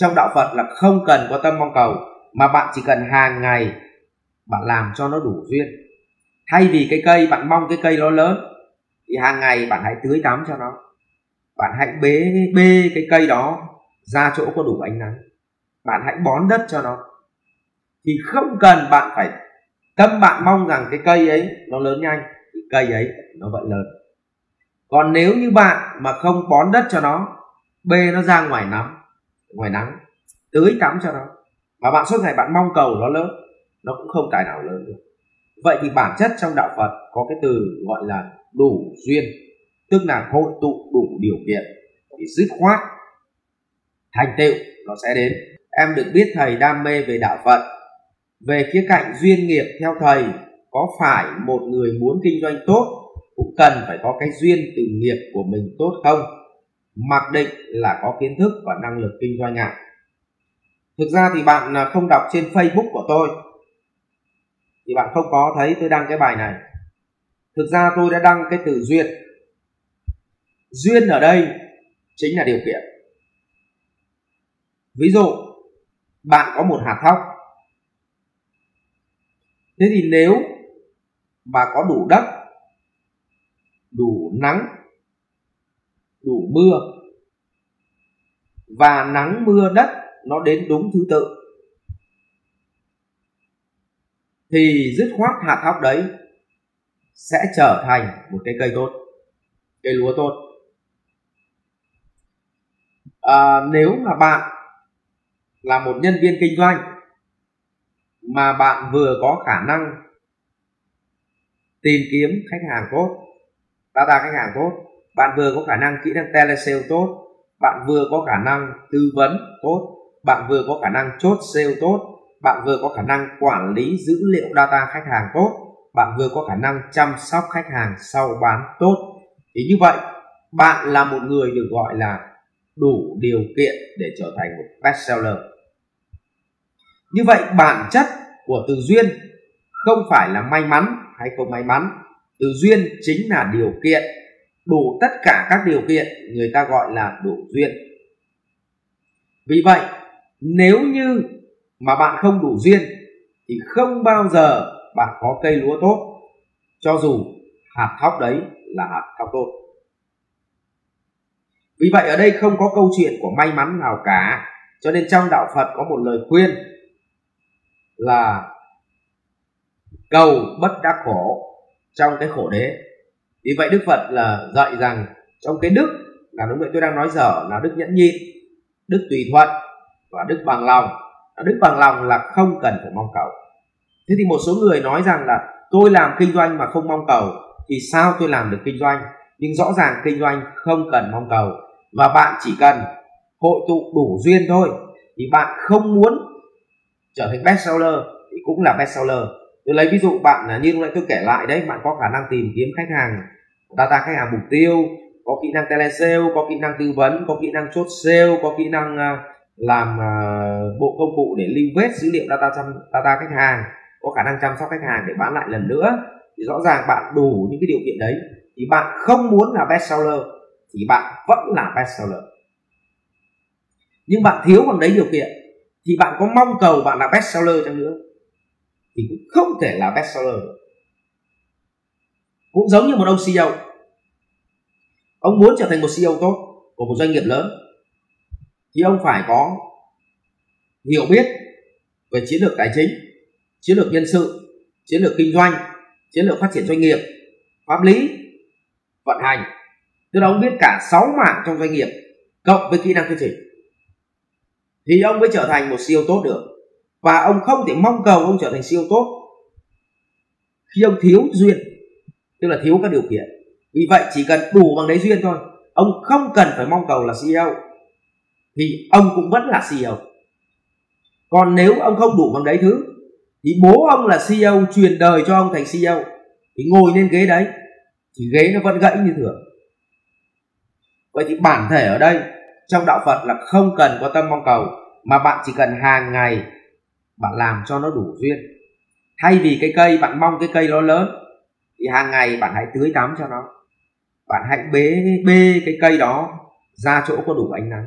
trong đạo phật là không cần có tâm mong cầu, mà bạn chỉ cần hàng ngày bạn làm cho nó đủ duyên. Thay vì cái cây, bạn mong cái cây nó lớn, thì hàng ngày bạn hãy tưới tắm cho nó. Bạn hãy bế, bê cái cây đó ra chỗ có đủ ánh nắng. Bạn hãy bón đất cho nó. Thì không cần bạn phải tâm bạn mong rằng cái cây ấy nó lớn nhanh, thì cây ấy nó vẫn lớn. Còn nếu như bạn mà không bón đất cho nó, bê nó ra ngoài nắng ngoài nắng, tưới tắm cho nó. Mà bạn suốt ngày bạn mong cầu nó lớn, nó cũng không tài nào lớn được. Vậy thì bản chất trong đạo phật có cái từ gọi là đủ duyên, tức là hội tụ đủ điều kiện thì dứt khoát, thành tựu nó sẽ đến. Em được biết thầy đam mê về đạo phật, về khía cạnh duyên nghiệp theo thầy, có phải một người muốn kinh doanh tốt cũng cần phải có cái duyên từ nghiệp của mình tốt không? Mặc định là có kiến thức và năng lực kinh doanh ạ. Thực ra thì bạn à, không đọc trên facebook của tôi. Thì bạn không có thấy tôi đăng cái bài này. Thực ra tôi đã đăng cái từ duyên. Duyên ở đây chính là điều kiện. Ví dụ, bạn có một hạt thóc. Thế thì nếu mà có đủ đất, đủ nắng đủ mưa. Và nắng mưa đất nó đến đúng thứ tự. Thì dứt khoát hạt thóc đấy sẽ trở thành một cái cây tốt cây lúa tốt. À, nếu mà bạn là một nhân viên kinh doanh mà bạn vừa có khả năng tìm kiếm khách hàng tốt data khách hàng tốt bạn vừa có khả năng kỹ năng telesale tốt, bạn vừa có khả năng tư vấn tốt, bạn vừa có khả năng chốt sale tốt, bạn vừa có khả năng quản lý dữ liệu data khách hàng tốt, bạn vừa có khả năng chăm sóc khách hàng sau bán tốt thì như vậy, bạn là một người được gọi là đủ điều kiện để trở thành một best seller. như vậy, bản chất của từ duyên không phải là may mắn hay không may mắn từ duyên chính là điều kiện đủ tất cả các điều kiện người ta gọi là đủ duyên. Vì vậy, nếu như mà bạn không đủ duyên, thì không bao giờ bạn có cây lúa tốt, cho dù hạt thóc đấy là hạt thóc tốt. Vì vậy ở đây không có câu chuyện của may mắn nào cả, cho nên trong đạo phật có một lời khuyên là cầu bất đắc khổ trong cái khổ đế vì vậy đức phật là dạy rằng trong cái đức là đúng vậy tôi đang nói dở, là đức nhẫn nhịn, đức tùy thuận và đức bằng lòng. Đức bằng lòng là không cần phải mong cầu. Thế thì một số người nói rằng là tôi làm kinh doanh mà không mong cầu thì sao tôi làm được kinh doanh? Nhưng rõ ràng kinh doanh không cần mong cầu và bạn chỉ cần hội tụ đủ duyên thôi. Thì bạn không muốn trở thành best seller thì cũng là best seller tôi lấy ví dụ bạn như lúc nãy tôi kể lại đấy, bạn có khả năng tìm kiếm khách hàng, data khách hàng mục tiêu, có kỹ năng telesale, có kỹ năng tư vấn, có kỹ năng chốt sale, có kỹ năng à, làm à, bộ công cụ để lưu vết dữ liệu data chăm, data khách hàng, có khả năng chăm sóc khách hàng để bán lại lần nữa. Thì rõ ràng bạn đủ những cái điều kiện đấy. Thì bạn không muốn là best seller, thì bạn vẫn là best seller. Nhưng bạn thiếu bằng đấy điều kiện, thì bạn có mong cầu bạn là best seller chăng nữa? Thì cũng không thể là bestseller seller cũng giống như một ông CEO ông muốn trở thành một CEO tốt của một doanh nghiệp lớn thì ông phải có hiểu biết về chiến lược tài chính, chiến lược nhân sự, chiến lược kinh doanh, chiến lược phát triển doanh nghiệp, pháp lý, vận hành. Tức là ông biết cả 6 mảng trong doanh nghiệp cộng với kỹ năng thuyết trình. Thì ông mới trở thành một CEO tốt được và ông không thể mong cầu ông trở thành CEO tốt. Khi ông thiếu duyên, tức là thiếu các điều kiện, vì vậy chỉ cần đủ bằng đấy duyên thôi, ông không cần phải mong cầu là CEO thì ông cũng vẫn là CEO còn nếu ông không đủ bằng đấy thứ, thì bố ông là CEO truyền đời cho ông thành CEO thì ngồi lên ghế đấy, thì ghế nó vẫn gãy như thường. Vậy thì bản thể ở đây, trong đạo Phật là không cần có tâm mong cầu, mà bạn chỉ cần hàng ngày bạn làm cho nó đủ duyên. Thay vì cái cây, bạn mong cái cây nó lớn, thì hàng ngày bạn hãy tưới tắm cho nó. Bạn hãy bế, bê cái cây đó ra chỗ có đủ ánh nắng.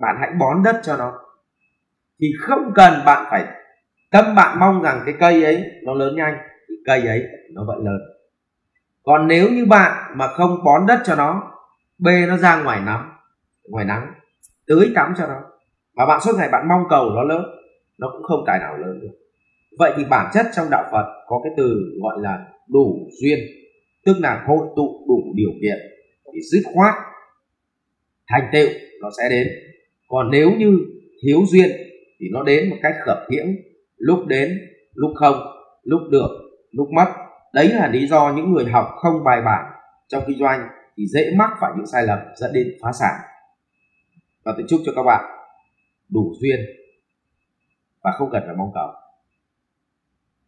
Bạn hãy bón đất cho nó. Thì không cần bạn phải tâm bạn mong rằng cái cây ấy nó lớn nhanh, thì cây ấy nó vẫn lớn. Còn nếu như bạn mà không bón đất cho nó, bê nó ra ngoài nắng ngoài nắng, tưới tắm cho nó, mà bạn suốt ngày bạn mong cầu nó lớn nó cũng không tài nào lớn được. Vậy thì bản chất trong đạo phật có cái từ gọi là đủ duyên, tức là hội tụ đủ điều kiện thì dứt khoát, thành tựu nó sẽ đến. Còn nếu như thiếu duyên thì nó đến một cách khập khiễng, lúc đến, lúc không, lúc được, lúc mất. Đấy là lý do những người học không bài bản trong kinh doanh thì dễ mắc phải những sai lầm dẫn đến phá sản. Và tôi chúc cho các bạn đủ duyên và không cần phải mong cầu.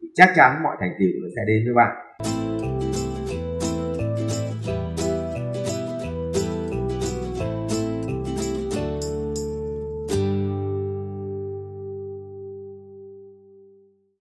Thì chắc chắn mọi thành tựu sẽ đến với bạn.